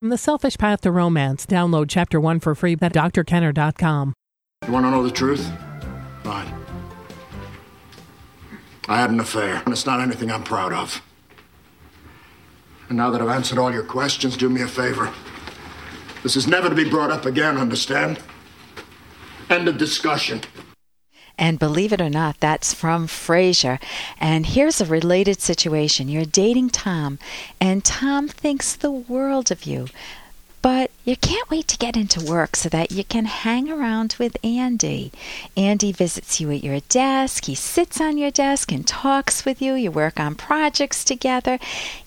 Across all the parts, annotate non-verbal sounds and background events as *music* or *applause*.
From The Selfish Path to Romance, download Chapter 1 for free at drkenner.com. You want to know the truth? Fine. I had an affair, and it's not anything I'm proud of. And now that I've answered all your questions, do me a favor. This is never to be brought up again, understand? End of discussion. And believe it or not, that's from Frasier. And here's a related situation. You're dating Tom, and Tom thinks the world of you. But you can't wait to get into work so that you can hang around with Andy. Andy visits you at your desk, he sits on your desk and talks with you. You work on projects together.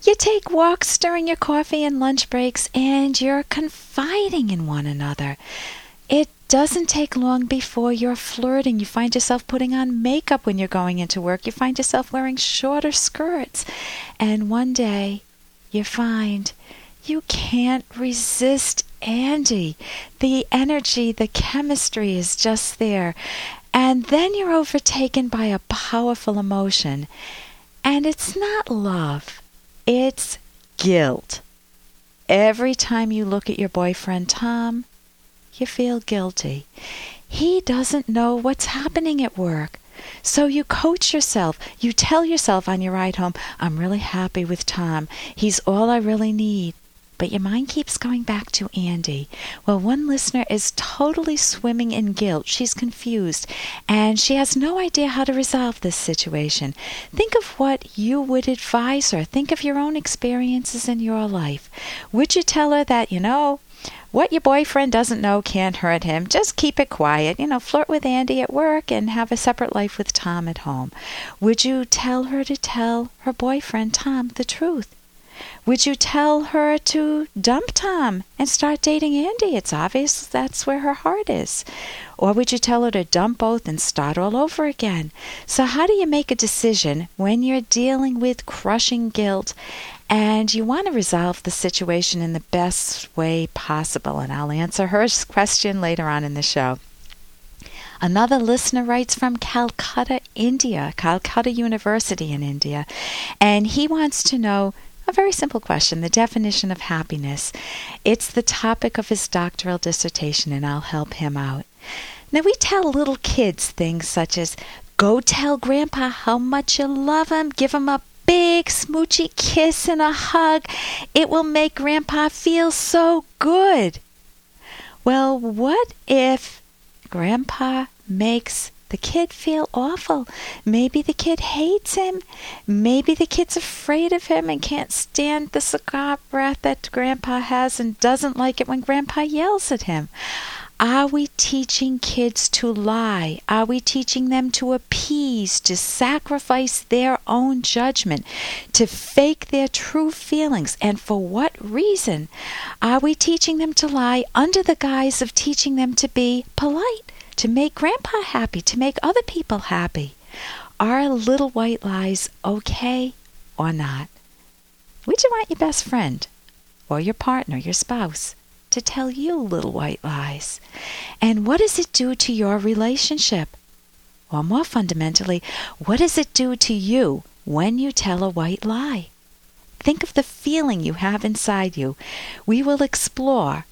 You take walks during your coffee and lunch breaks, and you're confiding in one another. It doesn't take long before you're flirting. You find yourself putting on makeup when you're going into work. You find yourself wearing shorter skirts. And one day you find you can't resist Andy. The energy, the chemistry is just there. And then you're overtaken by a powerful emotion. And it's not love, it's guilt. Every time you look at your boyfriend, Tom, you feel guilty. He doesn't know what's happening at work. So you coach yourself. You tell yourself on your ride home, I'm really happy with Tom. He's all I really need. But your mind keeps going back to Andy. Well, one listener is totally swimming in guilt. She's confused and she has no idea how to resolve this situation. Think of what you would advise her. Think of your own experiences in your life. Would you tell her that, you know, what your boyfriend doesn't know can't hurt him. Just keep it quiet. You know, flirt with Andy at work and have a separate life with Tom at home. Would you tell her to tell her boyfriend, Tom, the truth? Would you tell her to dump Tom and start dating Andy? It's obvious that's where her heart is. Or would you tell her to dump both and start all over again? So, how do you make a decision when you're dealing with crushing guilt and you want to resolve the situation in the best way possible? And I'll answer her question later on in the show. Another listener writes from Calcutta, India, Calcutta University in India, and he wants to know a very simple question the definition of happiness. It's the topic of his doctoral dissertation, and I'll help him out. Now, we tell little kids things such as go tell Grandpa how much you love him, give him a big smoochy kiss and a hug. It will make Grandpa feel so good. Well, what if Grandpa makes the kid feel awful. Maybe the kid hates him. Maybe the kid's afraid of him and can't stand the cigar breath that Grandpa has and doesn't like it when Grandpa yells at him. Are we teaching kids to lie? Are we teaching them to appease, to sacrifice their own judgment, to fake their true feelings? And for what reason? Are we teaching them to lie under the guise of teaching them to be polite? to make Grandpa happy, to make other people happy. Are little white lies okay or not? Would you want your best friend or your partner, your spouse, to tell you little white lies? And what does it do to your relationship? Or more fundamentally, what does it do to you when you tell a white lie? Think of the feeling you have inside you. We will explore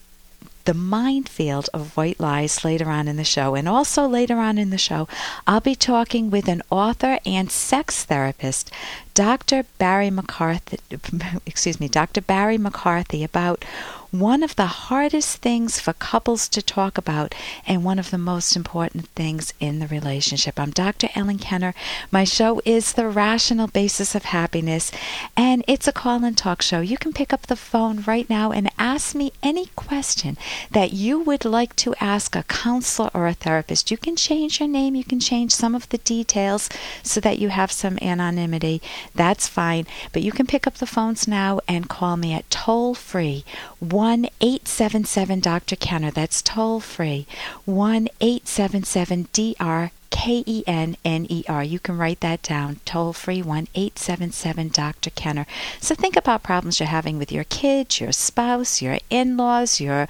the minefield of white lies later on in the show. And also later on in the show, I'll be talking with an author and sex therapist, Dr. Barry McCarthy, *laughs* excuse me, Dr. Barry McCarthy about one of the hardest things for couples to talk about and one of the most important things in the relationship. I'm Dr. Ellen Kenner. My show is The Rational Basis of Happiness, and it's a call and talk show. You can pick up the phone right now and ask me any question that you would like to ask a counselor or a therapist. You can change your name, you can change some of the details so that you have some anonymity. That's fine, but you can pick up the phones now and call me at toll free 1 877 Dr. Kenner. That's toll free. 1 877 DR K E N N E R. You can write that down, toll free 1 877 Dr. Kenner. So think about problems you're having with your kids, your spouse, your in laws, your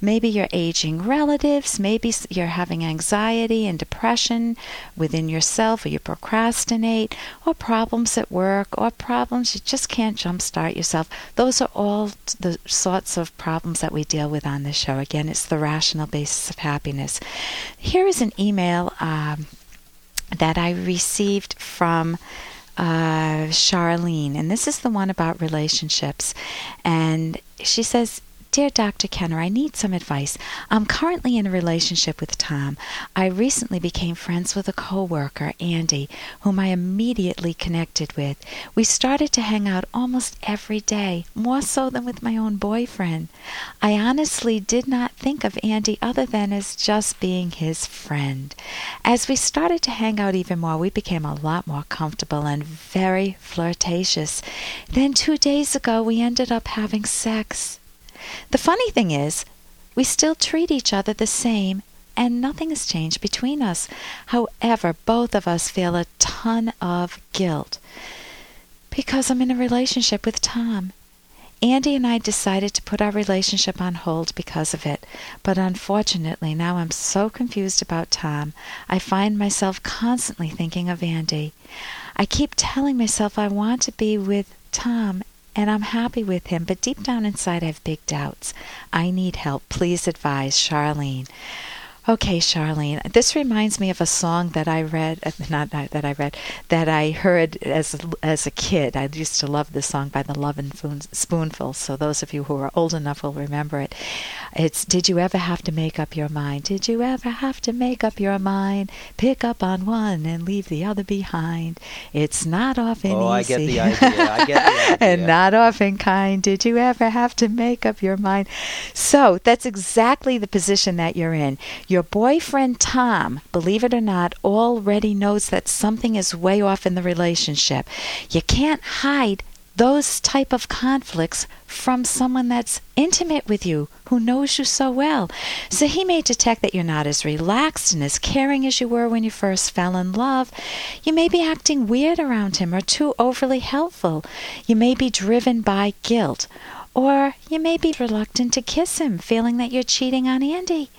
maybe your aging relatives, maybe you're having anxiety and depression within yourself, or you procrastinate, or problems at work, or problems you just can't jumpstart yourself. Those are all the sorts of problems that we deal with on this show. Again, it's the rational basis of happiness. Here is an email um, that I received from uh, Charlene, and this is the one about relationships. And she says, Dear Dr. Kenner, I need some advice. I'm currently in a relationship with Tom. I recently became friends with a coworker, Andy, whom I immediately connected with. We started to hang out almost every day, more so than with my own boyfriend. I honestly did not think of Andy other than as just being his friend. As we started to hang out even more, we became a lot more comfortable and very flirtatious. Then two days ago, we ended up having sex. The funny thing is, we still treat each other the same and nothing has changed between us. However, both of us feel a ton of guilt because I'm in a relationship with Tom. Andy and I decided to put our relationship on hold because of it, but unfortunately now I'm so confused about Tom, I find myself constantly thinking of Andy. I keep telling myself I want to be with Tom and I'm happy with him, but deep down inside I have big doubts. I need help. Please advise Charlene. Okay, Charlene, this reminds me of a song that I read, uh, not, not that I read, that I heard as as a kid. I used to love this song by the Lovin' Spoonful. So those of you who are old enough will remember it. It's Did you ever have to make up your mind? Did you ever have to make up your mind? Pick up on one and leave the other behind. It's not often oh, easy. I get the *laughs* idea. I get the idea. and not often kind. Did you ever have to make up your mind? So that's exactly the position that you're in. Your boyfriend Tom, believe it or not, already knows that something is way off in the relationship. You can't hide those type of conflicts from someone that's intimate with you who knows you so well. So he may detect that you're not as relaxed and as caring as you were when you first fell in love. You may be acting weird around him or too overly helpful. You may be driven by guilt or you may be reluctant to kiss him feeling that you're cheating on andy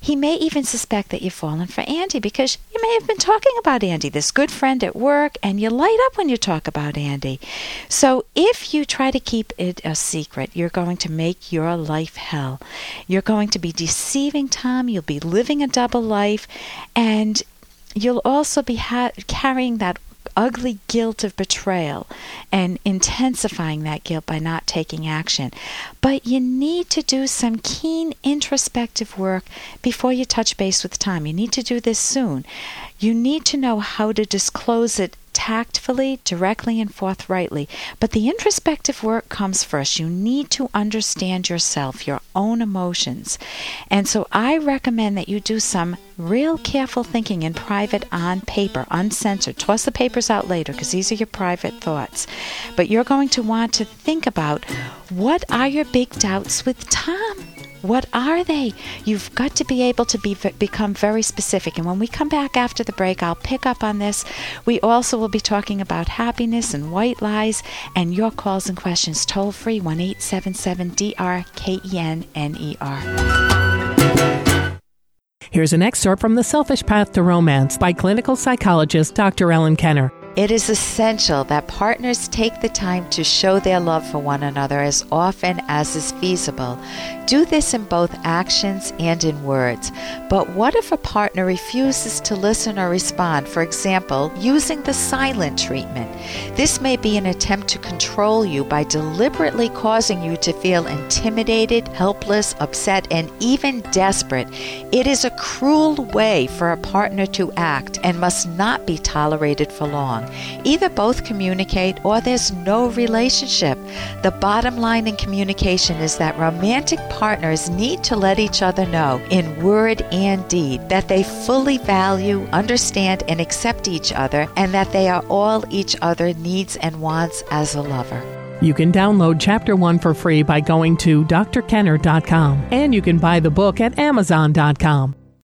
he may even suspect that you've fallen for Andy because you may have been talking about Andy, this good friend at work, and you light up when you talk about Andy. So if you try to keep it a secret, you're going to make your life hell. You're going to be deceiving Tom, you'll be living a double life, and you'll also be ha- carrying that ugly guilt of betrayal and intensifying that guilt by not taking action. But you need to do some keen introspective work before you touch base with Tom. You need to do this soon. You need to know how to disclose it tactfully, directly, and forthrightly. But the introspective work comes first. You need to understand yourself, your own emotions. And so I recommend that you do some real careful thinking in private on paper, uncensored. Toss the papers out later because these are your private thoughts. But you're going to want to think about what are your big doubts with Tom? What are they? You've got to be able to be become very specific. And when we come back after the break, I'll pick up on this. We also will be talking about happiness and white lies and your calls and questions toll free 1 877 DRKENNER. Here's an excerpt from The Selfish Path to Romance by clinical psychologist Dr. Ellen Kenner. It is essential that partners take the time to show their love for one another as often as is feasible. Do this in both actions and in words. But what if a partner refuses to listen or respond, for example, using the silent treatment? This may be an attempt to control you by deliberately causing you to feel intimidated, helpless, upset, and even desperate. It is a cruel way for a partner to act and must not be tolerated for long. Either both communicate or there's no relationship. The bottom line in communication is that romantic partners need to let each other know, in word and deed, that they fully value, understand, and accept each other, and that they are all each other needs and wants as a lover. You can download Chapter 1 for free by going to drkenner.com, and you can buy the book at amazon.com.